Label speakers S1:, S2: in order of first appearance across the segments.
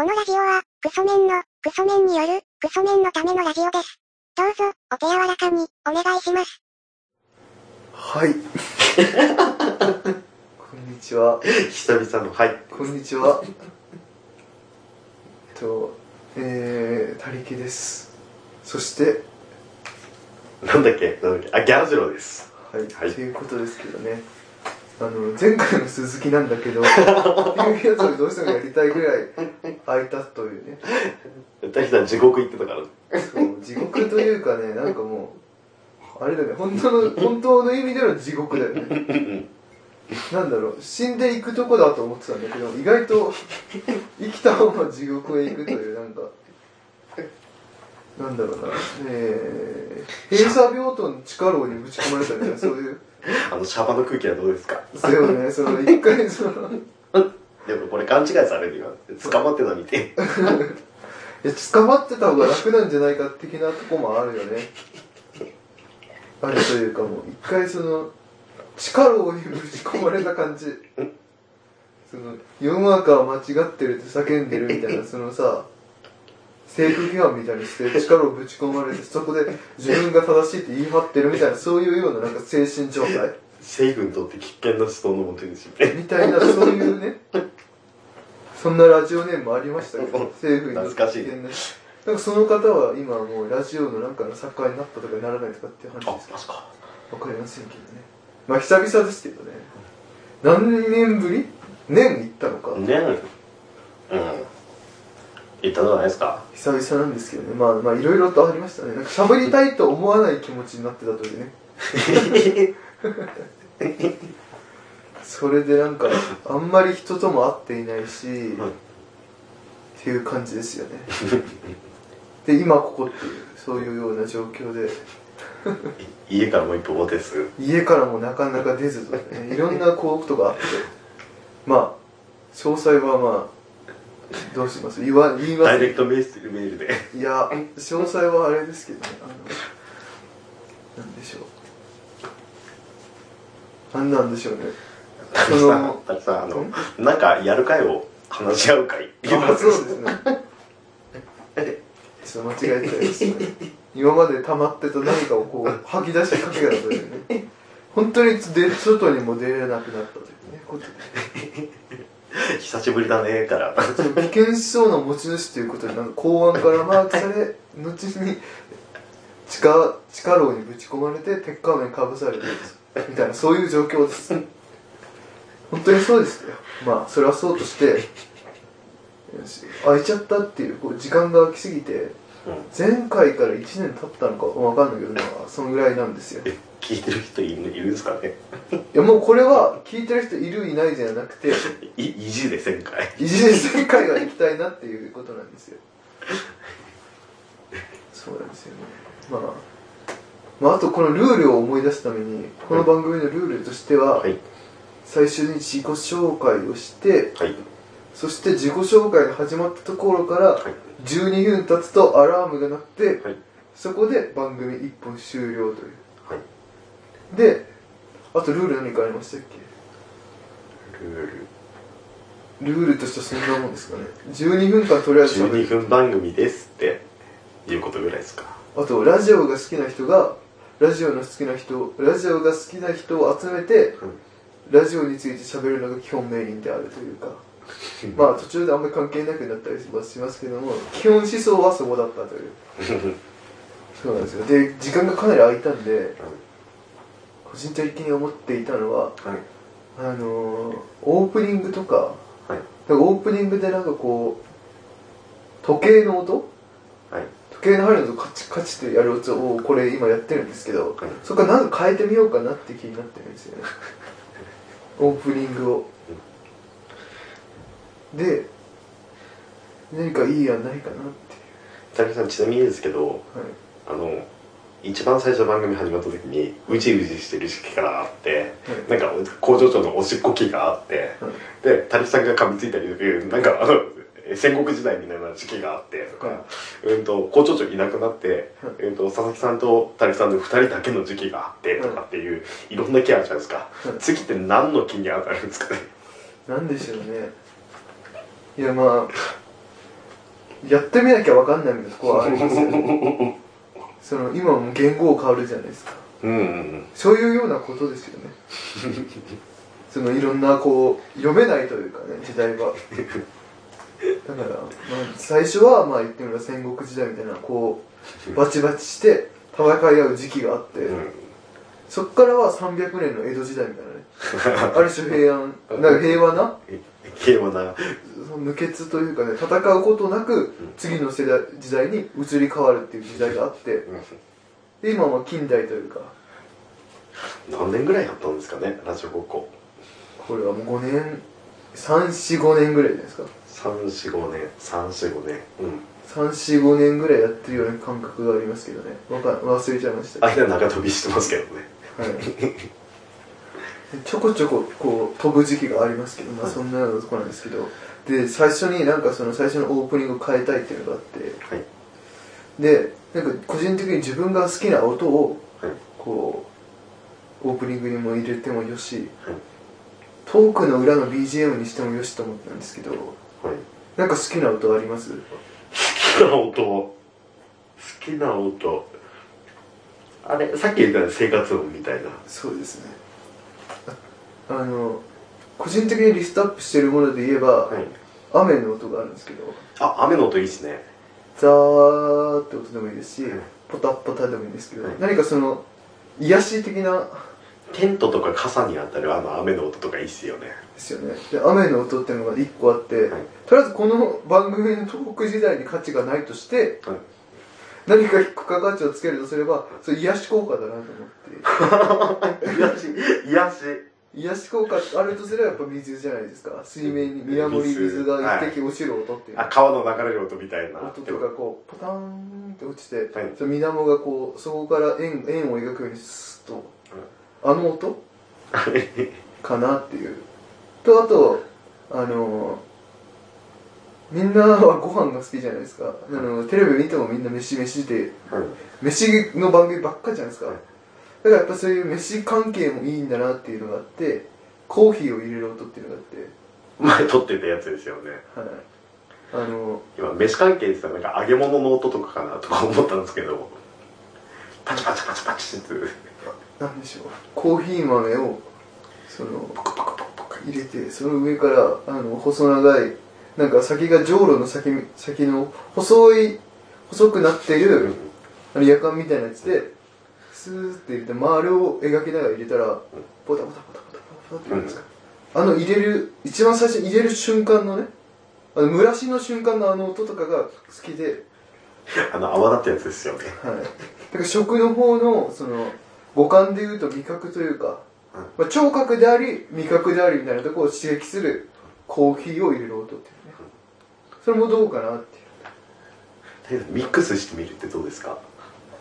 S1: このラジオは、クソメンの、クソメンによる、クソメンのためのラジオです。どうぞ、お手柔らかに、お願いします。
S2: はい。こんにちは。
S3: 久々のはい
S2: こんにちは。えっと、えー、たりきです。そして、
S3: なんだっけ？なんだっけ？あギャラジローです
S2: はい、
S3: はい
S2: ということですけどね。あの、前回の鈴木なんだけど、っていうやつをどうしてもやりたいぐらい空いたというね。
S3: 大さん地獄行ってたから
S2: そう、地獄というかね、なんかもう、あれだね、本当の、本当の意味での地獄だよね。なんだろう、死んでいくとこだと思ってたんだけど、意外と生きた方が地獄へ行くという、なんか、なんだろうな、えー、閉鎖病棟の地下牢にぶち込まれたみたいな、そういう、
S3: あのシャバの空気はどうですか？
S2: そうよね、その、一回その、
S3: でもこれ勘違いされるよ。捕まってたみて。
S2: いや捕まってた方が楽なんじゃないか的なとこもあるよね。あるというかもう一回その地下牢にぶち込まれた感じ。その世の中は間違ってるって叫んでるみたいなそのさ政府批判みたいにして地下牢ぶち込まれてそこで自分が正しいって言い張ってるみたいなそういうようななんか精神状態。
S3: 政府にとって危険な思想のもとですよね
S2: みたいなそういうねそんなラジオネームもありましたけど政府に。
S3: 懐かしい
S2: 危険ななんかその方は今はもうラジオのなんかの作家になったとかにならないとかっていう
S3: あ
S2: 話です
S3: マジか
S2: わかりませんけどね。まあ久々ですけどね。何年ぶり？年行ったのか、
S3: ねうん言ったのじゃないですか？
S2: 久々なんですけどね。まあまあいろいろとありましたね。なんか喋りたいと思わない気持ちになってたというね。それでなんかあんまり人とも会っていないし、っていう感じですよね。で今ここっていうそういうような状況で。
S3: 家からもう一歩です
S2: 家からもなかなか出ずとね。いろんな幸福とかあって。まあ詳細はまあどうします？言わ言います？
S3: ダイレクトメールで。
S2: いや詳細はあれですけどね。あのなんでしょう。なんなんでしょうね。
S3: たくさんたくさんあのなんかやる会を話し合う会。
S2: あそうですね。ちょっと間違えてたですね今まで溜まってた何かをこう吐き出してかけたというね。本当に出外にも出れなくなったというね。ことで
S3: 久しぶりだねから。
S2: 持ち主ということでなんか公安からマークされ 後に地下地下牢にぶち込まれて鉄仮面かぶされてみたいなそういう状況です。本当にそうですよ。まあそれはそうとして 開いちゃったっていうこう時間が空きすぎて前回から1年経ったのかわかんないけどまあそのぐらいなんですよ。
S3: え聞いてる人いるいるんですかね？
S2: いやもうこれは聞いてる人いるいないじゃなくて
S3: い意地で1000回。
S2: いじめ世界が行きたいなっていうことなんですよ。そうなんですよね。まあまああとこのルールを思い出すためにこの番組のルールとしては、
S3: はい。
S2: 最初に自己紹介をして
S3: はい
S2: そして自己紹介が始まったところから
S3: はい。
S2: 12分経つとアラームが鳴って
S3: はい。
S2: そこで番組1本終了という。
S3: はい。
S2: であとルール何かありましたっけ？
S3: ルール。
S2: ルールとしてはそんなもんですかね。12分間とりあえず喋る。
S3: 12分番組ですっていうことぐらいですか。
S2: あとラジオが好きな人がラジオの好きな人ラジオが好きな人を集めてラジオについて喋るのが基本メインであるというかまあ途中であんまり関係なくなったりはしますけども基本思想はそこだったという。そうなんですよ。で時間がかなり空いたんで個人的に思っていたのは
S3: はい。
S2: あのーオープニングとか
S3: はい。
S2: かオープニングでなんかこう時計の音？
S3: はい。
S2: 時計の針の音カチカチってやる音をこれ今やってるんですけど、
S3: はい。
S2: そこからなんか変えてみようかなって気になってるんですよね。オープニングをで何かいい案ないかなって
S3: 田中さんちなみにですけど
S2: いう、はい、
S3: あの一番最初番組始まった時にうじうじしてる時期からあって、なんか工場長のおしっこ期があって、
S2: はい。
S3: で谷さんが噛みついたりなんかあの戦国時代みたいな時期があってとか、
S2: は
S3: うんと工場長いなくなって、
S2: はい。
S3: うんと佐々木さんと谷さんの2人だけの時期があってとかっていう、い、ろんな期あるじゃないですか、
S2: はい。
S3: 次って何の期に当たるんですかね。
S2: なんでしょうねいやまあやってみなきゃわかんないみたいなとこは。ありますよねその今はもう言語変わるじゃないですか。
S3: うん。うん
S2: そういうようなことですよね。そのいろんなこう読めないというかね時代は。だから、まあ、最初はまあ言ってみれば戦国時代みたいなこうバチバチして戦い合う時期があって、
S3: うん。
S2: そっからは300年の江戸時代みたいなね。ある種平安なんか平和な
S3: 平和な
S2: その無血というかね戦うことなく次の世代時代に移り変わるっていう時代があってで今は近代というか。
S3: 何年ぐらいやったんですかねラジオごっこ。
S2: これはもう5年345年ぐらいじゃないですか。
S3: 345年345年うん
S2: 345年。ぐらいやってるような感覚がありますけどねわか忘れちゃいました
S3: 間長飛びしてますけどね
S2: はいちょこちょここう飛ぶ時期がありますけどまあそんなようなとこなんですけどで最初になんかその最初のオープニングを変えたいっていうのがあって
S3: はい。
S2: でなんか個人的に自分が好きな音を
S3: はい。
S2: こうオープニングにも入れてもよし
S3: はい。
S2: トークの裏の BGM にしてもよしと思ったんですけど
S3: はい。
S2: なんか好きな音あります？
S3: 好きな音？好きな音。あれさっき言った生活音みたいな。
S2: そうですねああの個人的にリストアップしてるもので言えば、
S3: はい。
S2: 雨の音があるんですけど。
S3: あ雨の音いいっすね。
S2: ザーって音でもいいですし、
S3: うん
S2: ポタッポタでもいいんですけど、
S3: はい。
S2: 何かその癒し的な
S3: テントとか傘に当たるあの雨の音とかいいっすよね。
S2: ですよね。で雨の音っていうのが1個あって、
S3: はい。
S2: とりあえずこの番組のトーク時代に価値がないとして
S3: はい。
S2: 何か付加価値をつけるとすればそれ癒し効果だなと思って。
S3: 癒し。癒し
S2: 癒し効果あるとすればやっぱ水じゃないですか。水面に水。面に水が一滴落ちる音っていうの
S3: あ川の流れる音みたいな。
S2: 音とかこうポターンって落ちて、
S3: はい。
S2: その水面がこうそこから円円を描くようにスッと、あの音？かなっていう。とあとあのみんなはご飯が好きじゃないですか、あのテレビ見てもみんな飯飯で
S3: はい。
S2: 飯の番組ばっかじゃないですか、
S3: はい
S2: だからやっぱそういう飯関係もいいんだなっていうのがあってコーヒーを入れる音っていうのがあって。
S3: 前撮ってたやつですよね。
S2: はい。あの
S3: 今飯関係って言ったらなんか揚げ物の音とかかなとか思ったんですけど。パチパチパチパチって。
S2: なんでしょう。コーヒー豆をそのパクパクパクパク入れてその上からあの細長いなんか先がじょうろの先先の細い細くなっているあの夜間みたいなやつでスーって入れて丸を描きながら入れたらポタポタポタポタポタって言うんですか、あの入れる一番最初に入れる瞬間のねあの蒸らしの瞬間のあの音とかが好きで
S3: あの泡立ったやつですよね。
S2: はい、だから食の方のその五感でいうと味覚というか、まあ、聴覚であり味覚でありみたいなところを刺激するコーヒーを入れる音っていうね。それもどうかなっていう。
S3: ミックスしてみるってどうですか？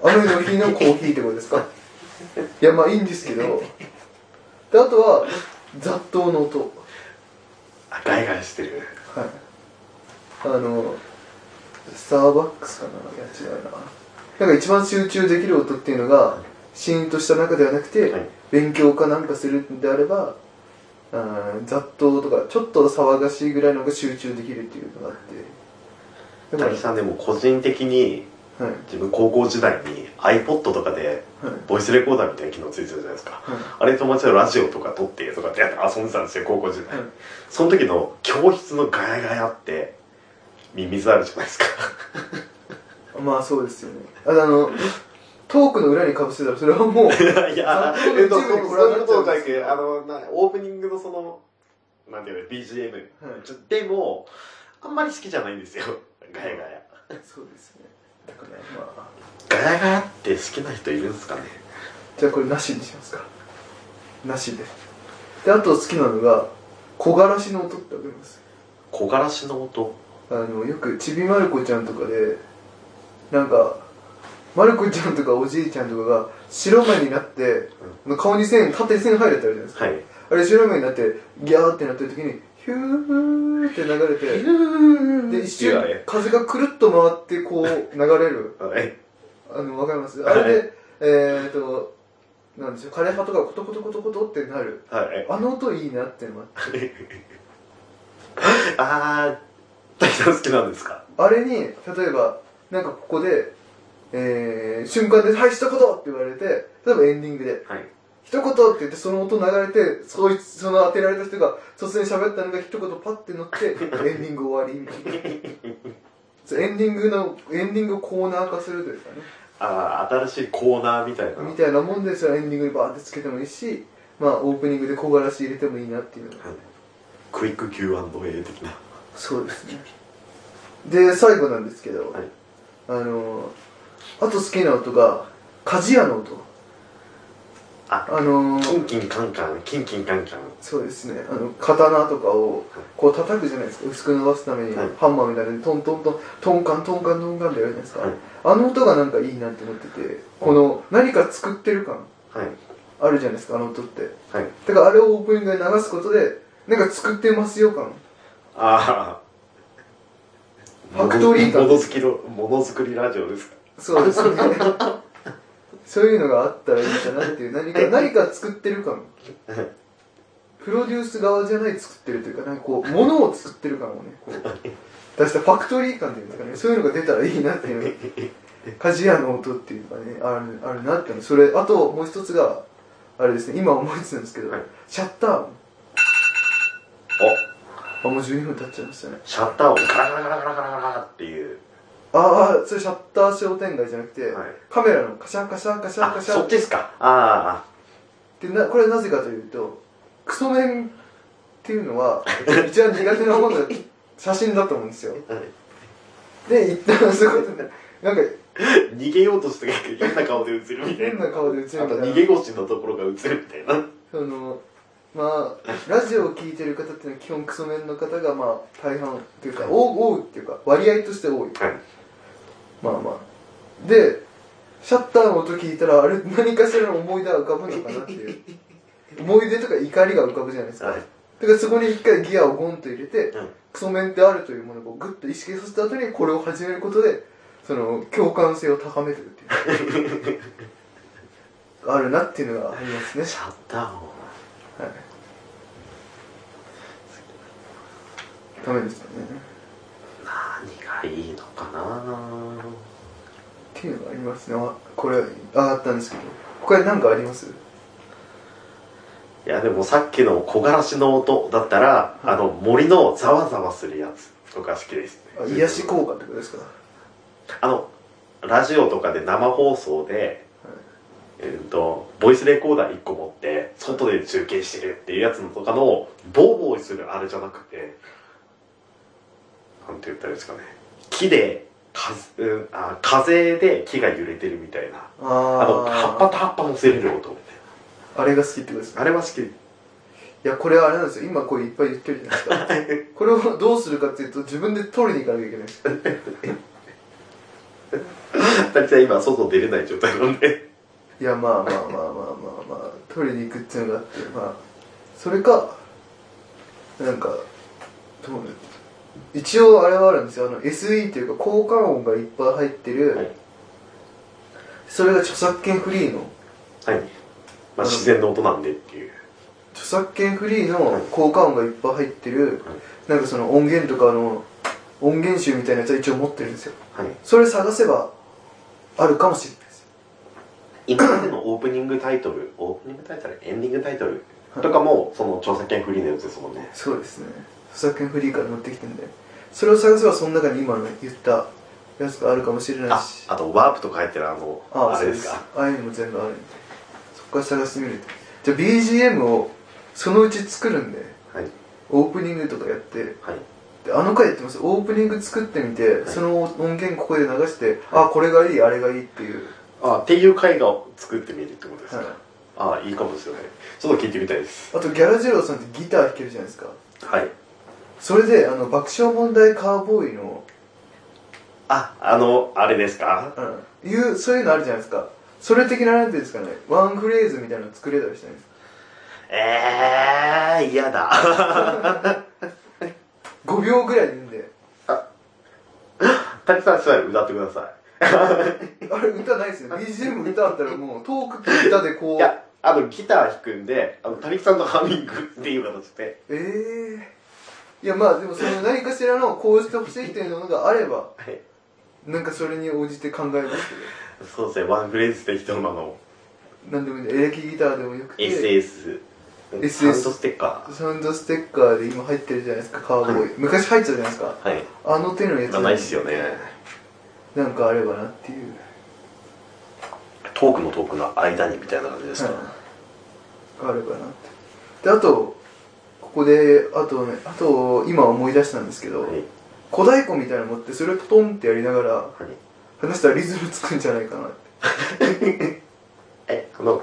S2: 雨の日のコーヒーってことですか？いやまあいいんですけど。であとは雑踏の音。
S3: あガイガイしてる。
S2: はい。あのスターバックスかな？いや違うな。なんか一番集中できる音っていうのがシーンとした中ではなくて、
S3: はい。
S2: 勉強かなんかするんであればあー雑踏とかちょっと騒がしいぐらいの方が集中できるっていうのがあって。だ
S3: 大木さんでも個人的に
S2: はい。
S3: 自分高校時代に iPod とかで
S2: はい。
S3: ボイスレコーダーみたいな機能ついてたじゃないですか。
S2: はい。
S3: あれ友達とラジオとか撮ってとかってやって遊んでたんですよ高校時代、
S2: はい。
S3: その時の教室のガヤガヤってミミズあるじゃないですか。
S2: まあそうですよね。ああのトークの裏にかぶせたらそれはもう
S3: いや
S2: 雑踏の一部に
S3: そう
S2: これはなっちゃうん
S3: そう
S2: ですよ
S3: あのなオープニングのそのなんていうの BGM、
S2: はい。
S3: でもあんまり好きじゃないんですよ。ガヤガヤ。
S2: そうですね
S3: ガヤガヤって好きな人いるんですかね？
S2: じゃあこれなしにしますか。なしで。であと好きなのが木枯らしの音ってわかります？
S3: 木枯らしの音？
S2: あのよくちびまる子ちゃんとかでなんかまる子ちゃんとかおじいちゃんとかが白目になって、顔に線縦線入るってあるじゃないですか、
S3: はい。
S2: あれ白目になってギャーってなってる時にヒューって流れてで一瞬風がくるっと回ってこう流れる。
S3: はい。
S2: あのわかります？あれでえっ、ー、となんでしょう枯れ葉とかコトコトコトコトってなる。
S3: はい。
S2: あの音いいなってのがあって
S3: あー大木さん好きなんですか？
S2: あれに例えばなんかここでえー、瞬間で「はい一言!」って言われて例えばエンディングで。
S3: はい
S2: 一言って言ってその音流れてそいつその当てられた人が突然喋ったのが一言パッて乗って エンディング終わりみたいな。エンディングのエンディングをコーナー化するというかね。
S3: ああ新しいコーナーみたいな。
S2: みたいなもんですよ。エンディングにバーってつけてもいいしまあオープニングで小柄し入れてもいいなっていうのが。
S3: はい。クイック Q&A 的な。
S2: そうですね。で最後なんですけど、
S3: はい。
S2: あのあと好きな音が鍛冶屋の音
S3: あ
S2: あの
S3: キンキンカンカンキンキンカンカン。
S2: そうですね。あの刀とかをこう叩くじゃないですか。薄く伸ばすために、
S3: はい。
S2: ハンマーみたいなのでトントントントンカントンカントンカンってやるじゃないですか、
S3: はい。
S2: あの音がなんかいいなって思っててこの何か作ってる感
S3: はい。
S2: あるじゃないですかあの音って。
S3: はい。
S2: だからあれをオープニングで流すことでなんか作ってますよ感。
S3: ああ
S2: ファクトリー感
S3: ものづきのものづくりラジオですか？
S2: そうですね そういうのがあったらいいかなっていう何か 何か作ってる感プロデュース側じゃない作ってるというかなんかこう物を作ってる感をね。こう出したファクトリー感っていうんですかね。そういうのが出たらいいなっていう鍛冶屋の音っていうかねあるあるなっていうの。それあともう一つがあれですね。今思いついたんですけど、
S3: はい。
S2: シャッター音。
S3: お。
S2: あもう12分経っちゃいましたね。
S3: シャッター音ガラガラガラガラガラガラ
S2: ああそれシャッター商店街じゃなくて、
S3: はい。
S2: カメラのカシャカシャカシャ
S3: あ
S2: カシャ
S3: そっちですか。あ
S2: でなこれはなぜかというとクソメンっていうのは一番苦手なものが 写真だと思うんですよ。
S3: あ、はい、
S2: で一旦そういうことでなんか
S3: 逃げようとして変な顔で映るみたいな。
S2: 変な顔で映るみたいな。
S3: あと逃げ腰のところが映るみたいな。
S2: そのまあラジオを聞いてる方っていうのは基本クソメンの方がまあ大半っていうか多多いっていうか割合として多い。
S3: はい
S2: まあまあ。でシャッターの音聞いたらあれ何かしらの思い出が浮かぶのかなっていう。思い出とか怒りが浮かぶじゃないですか、
S3: はい。
S2: だからそこに一回ギアをゴンと入れて、
S3: うん。
S2: クソメンってあるというものをグッと意識させた後にこれを始めることでその共感性を高めてるっていう あるなっていうのがありますね。
S3: シャッター音
S2: はい。ダメですかね。
S3: 何がいいのかな。
S2: っていうのがありますね。あこれ上がったんですけど。他に何かあります？
S3: いやでもさっきの木枯らしの音だったら、あの森のざわざわするやつとか好きです
S2: あ癒し効果ってことですか？
S3: あのラジオとかで生放送で、えー、とボイスレコーダー1個持って外で中継してるっていうやつのとかのボーボーするあれじゃなくてなんて言ったらいいですかね木で風,、うん、あ風で木が揺れてるみたいな。あの
S2: あ
S3: 葉っぱと葉っぱ乗せれる音みたい
S2: あれが好きってことです
S3: な
S2: か？
S3: あれは好き。
S2: いやこれはあれなんですよ。今これいっぱい言ってるじゃないですか。これをどうするかっていうと自分で取りに行かなきゃいけないんです
S3: 大体 今外出れない状態なんで。
S2: いやまあまあまあまあまあまあ取りに行くっていうのがあってまあそれかなんかどうね一応あれはあるんですよ。あの SE というか効果音がいっぱい入ってる、
S3: はい。
S2: それが著作権フリーの
S3: はい、まあ、自然の音なんでっていう。
S2: 著作権フリーの効果音がいっぱい入ってる、なんかその音源とかの音源集みたいなやつは一応持ってるんですよ。
S3: はい。
S2: それ探せばあるかもしれないです。
S3: 今までのオープニングタイトルオープニングタイトルエンディングタイトルとかもその著作権フリーのやつですもんね。
S2: そうですね著作権フリーから持ってきてんでそれを探せばその中に今の言ったやつがあるかもしれない
S3: あ
S2: し。
S3: あとワープとか入ってるあの
S2: あ
S3: あれですか？
S2: ああいうのも全部あるんで。そこから探してみるとじゃあ BGM をそのうち作るんで。
S3: はい。
S2: オープニングとかやって。
S3: はい。
S2: であの回やってます。オープニング作ってみて、
S3: い。
S2: その音源ここで流して、あこれがいいあれがいいっていう、
S3: あっていう回が作ってみるってことですか、
S2: はい。
S3: あいいかもですよねちょっと聞いてみたいです。
S2: あとギャラジローさんってギター弾けるじゃないですか。
S3: はい
S2: それであの爆笑問題カーボーイの、
S3: ああのあれですか？
S2: うん、いうそういうのあるじゃないですか。それ的ななんていうんですかね。ワンフレーズみたいなの作れたりしないですか
S3: えー嫌だ。
S2: 5秒ぐらいでいいんで。
S3: 滝さんしたら歌ってくださ
S2: あれ歌ないですよ。BGM 歌あったらもうトークと歌でこ
S3: いう。いやあのギター弾くんであの谷木さんのハミングっていう形で。
S2: えいやまあでもその何かしらのこうしてほしいっていうのがあれば
S3: はい。
S2: なんかそれに応じて考えますけ
S3: そうですねワンフレーズ適当なの
S2: どなんでもいいエレキギターでもよくて
S3: SS サウンドステッカ
S2: サウンドステッカーで今入ってるじゃないですかカーボーイ、昔入ってたじゃないですか。
S3: ーはい。
S2: あの手のやつ。
S3: まあないっすよね。
S2: なんかあればなっていう。
S3: トークのトークの間にみたいな感じですか、
S2: はい。あればなって。であとここであとねあと今思い出したんですけど、
S3: はい。
S2: 小太鼓みたいなの持ってそれをトンってやりながら
S3: はい。
S2: 話したらリズムつくんじゃないかなって。
S3: えあの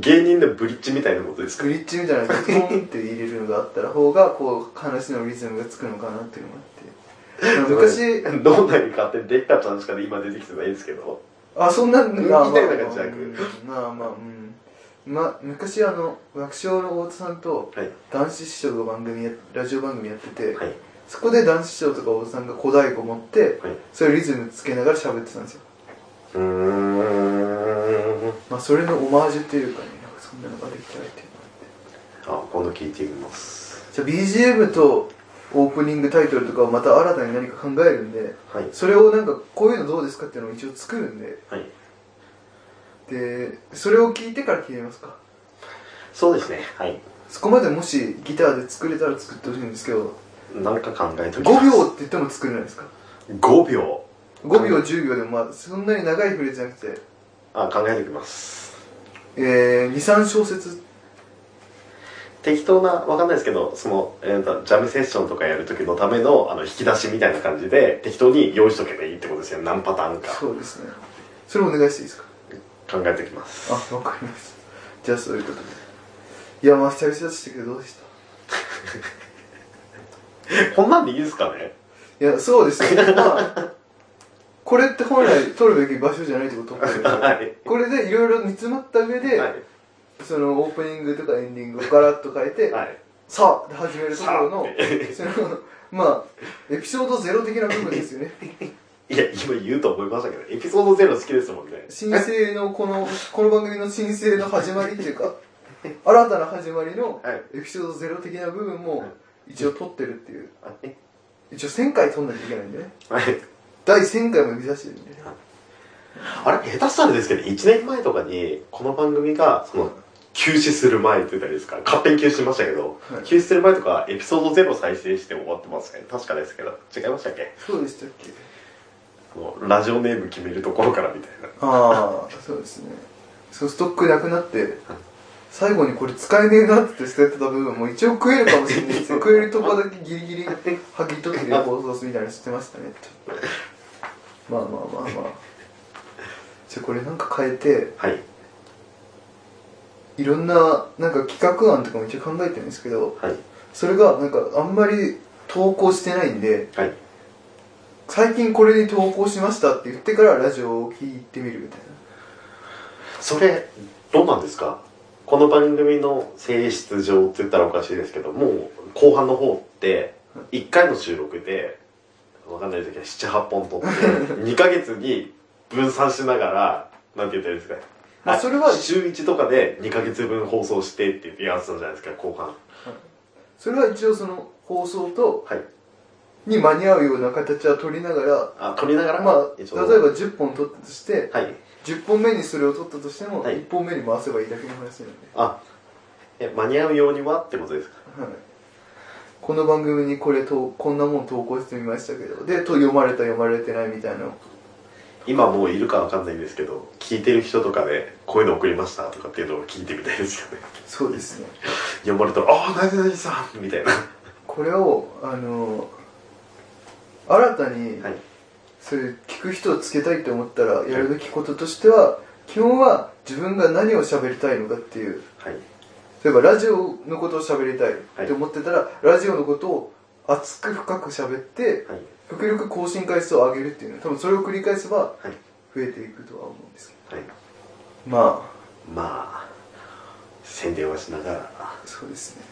S3: 芸人のブリッジみたいなことですか？
S2: グリッチみたいなのトンって入れるのがあったら方がこう話のリズムがつくのかなっていうのがあって。昔
S3: どんなに勝手にできた話かで今出てきてないんですけど。
S2: あそんな
S3: み
S2: まあ
S3: たいな感じじゃなく？
S2: うん。まあまあうんま昔あの爆笑の太田さんと
S3: はい。
S2: 男子師匠が番組やラジオ番組やってて、
S3: はい。
S2: そこで男子師匠とか太田さんが小太鼓持って
S3: はい。
S2: それリズムつけながら喋ってたんですよ。
S3: うーん。
S2: まあそれのオマージュっていうかねなんかそんなのができたらいいっていうのがあって。
S3: あ今度聞いてみます。
S2: じゃあ BGM とオープニングタイトルとかをまた新たに何か考えるんで
S3: はい。
S2: それをなんかこういうのどうですかっていうのを一応作るんで
S3: はい
S2: でそれを聞いてから決めますか？
S3: そうですね。はい。
S2: そこまでもしギターで作れたら作ってほしいんですけど
S3: なんか考えと
S2: 5
S3: きます。
S2: 秒って言っても作れないですか
S3: ？5秒。
S2: 5秒10秒でもまあそんなに長いフレーズじゃなくて。
S3: あ考えておきます。
S2: えー、23小節？
S3: 適当なわかんないですけどその、えーとジャムセッションとかやる時のためのあの引き出しみたいな感じで適当に用意しとけばいいってことですよ。何パターンか。
S2: そうですね。それお願いしていいですか？
S3: 考えておきます。
S2: あわかりますじゃあそういうことで。いやまあ久々でしたけどどうでした？
S3: こんなんでいいですかね？
S2: いやそうですよ。まあこれって本来撮るべき場所じゃないってこと思うんですよ。
S3: はい。
S2: これでいろいろ煮詰まった上で、
S3: はい。
S2: そのオープニングとかエンディングをガラッと変えて、
S3: はい。
S2: さあで始めるところのそのまあエピソードゼロ的な部分ですよね
S3: いや今言うと思いましたけどエピソードゼロ好きですもんね。
S2: 申請のこのこの番組の申請の始まりっていうか 新たな始まりの
S3: はい。
S2: エピソードゼロ的な部分も一応撮ってるっていう。
S3: はい。
S2: 一応1000回撮んなきゃいけないんでね。
S3: はい。
S2: 第1000回も目指してるんでね。
S3: あれ下手したらですけど1年前とかにこの番組がその休止する前って言ったらいいですか？勝手に休止しましたけど、
S2: はい。
S3: 休止する前とかエピソードゼロ再生して終わってますね確かですけど違いましたっけ？
S2: そうでしたっけ？
S3: あのラジオネーム決めるところからみたいな。
S2: ああそうですね。そうストックなくなって最後にこれ使えねえなって捨ててた部分も一応食えるかもしれないですよ 食えるとこだけギリギリ剥ぎ取って放送すみたいなのしてましたね。まあまあまあまあ。じゃあこれなんか変えて
S3: はい。
S2: いろんななんか企画案とかも一応考えてるんですけど
S3: はい。
S2: それがなんかあんまり投稿してないんで
S3: はい
S2: 最近これに投稿しましたって言ってからラジオを聞いてみるみたい
S3: それどうなんですか？この番組の性質上って言ったらおかしいですけどもう後半の方って1回の収録でわかんない時は78本撮って 2ヶ月に分散しながらなんて言ったらいいですか？
S2: まあそれは
S3: 週1とかで2ヶ月分放送してって言ってやってたじゃないですか後半。
S2: なそれは一応その放送と
S3: はい
S2: に間に合うような形は取りながら
S3: あ撮りながら？
S2: まあ例えば10本取ったとして
S3: はい。
S2: 10本目にそれを取ったとしても
S3: はい。
S2: 1本目に回せばいいだけの話なんで、
S3: あ。え間に合うようにはってことですか？
S2: はい、この番組にこれとこんなもん投稿してみましたけどでと読まれた読まれてないみたいな。の
S3: 今もういるかわかんないんですけど聞いてる人とかでこういうの送りましたとかっていうのを聞いてみたいですよね。
S2: そうですね。
S3: 読まれたら「ああ何々さん」みたいな。
S2: これをあの新たに
S3: はい。
S2: そういう聞く人をつけたいと思ったらやるべきこととしては基本は自分が何を喋りたいのかっていう。
S3: はい。
S2: 例えばラジオのことを喋りたい
S3: はい。
S2: って思ってたら、ラジオのことを熱く深く喋って
S3: はい。
S2: 極力更新回数を上げるっていうの。は多分それを繰り返せば
S3: はい。
S2: 増えていくとは思うんですけ
S3: はい。
S2: どま
S3: まあ宣伝はしながら。
S2: あそうですね。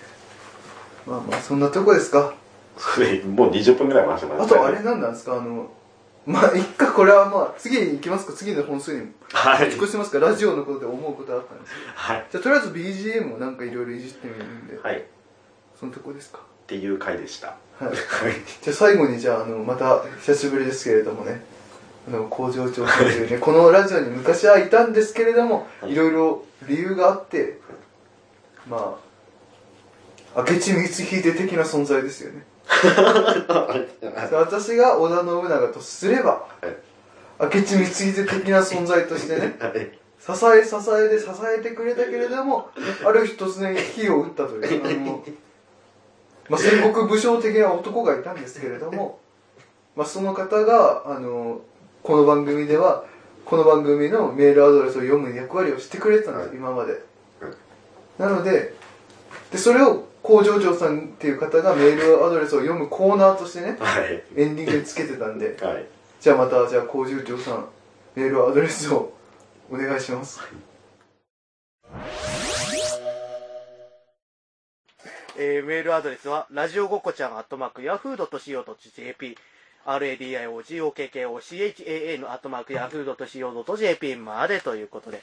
S2: まあまあそんなとこですか
S3: それもう20分ぐらい回してました
S2: あとあれなんなんですか？あのまあいっかこれはまあ次に行きますか？次の本数に
S3: はい。
S2: 持ち越しますか？ラジオのことで思うことあったんです
S3: はい。
S2: じゃあとりあえず BGM をなんかいろいろいじってみるんで、
S3: はい。
S2: そのとこですか？
S3: っていう回でした。
S2: はい。じゃあ最後にじゃああのまた久しぶりですけれどもね。あの工場長というねこのラジオに昔はいたんですけれども
S3: はい。
S2: いろいろ理由があってまあ明智光秀的な存在ですよね 私が織田信長とすれば明智光秀的な存在としてね
S3: はい。
S2: 支え支えで支えてくれたけれどもある日突然火を打ったというあの、まあ、戦国武将的な男がいたんですけれども、まあ、その方があのこの番組ではこの番組のメールアドレスを読む役割をしてくれてたんです、
S3: はい。
S2: 今まで。
S3: はい。
S2: なのででそれを工場長さんっていう方がメールアドレスを読むコーナーとしてね
S3: はい。
S2: エンディングにつけてたんで
S3: はい。
S2: じゃあまたじゃあ工場長さんメールアドレスをお願いします。
S4: えーメールアドレスは、ラジオごこちゃん、アットマーク、ヤフー .co.jp、radiogokochan、アットマーク、ヤフー .co.jp までということで。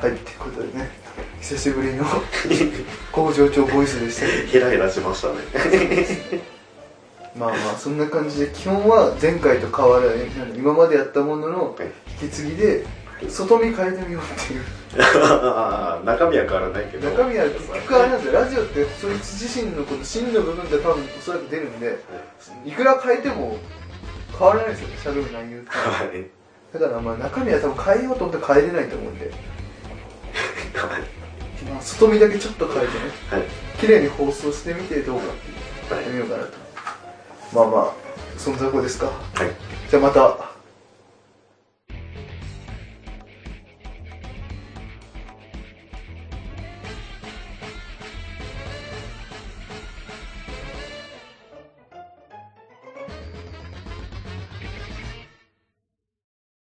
S2: はいってことでね久しぶりの 工場長ボイスでした。
S3: ヘラヘラしましたね。
S2: まあまあそんな感じで基本は前回と変わらない今までやったものの
S3: はい
S2: 引き継ぎで外見変えてみようっていう。
S3: 中身は変わらないけど。
S2: 中身は結局あれなんですよ。ラジオってそいつ自身のこの芯の部分が多分おそらく出るんでい。くら変えても変わらないですよね喋る内容って。
S3: はい。
S2: だからまあ中身は多分変えようと思って変えれないと思うんで、
S3: はい
S2: まあ、外見だけちょっと変えてね。
S3: はい。
S2: 綺麗に放送してみてどうかってやってみようかなと。まあまあ。そんなとこですか？
S3: はい。
S2: じゃあまた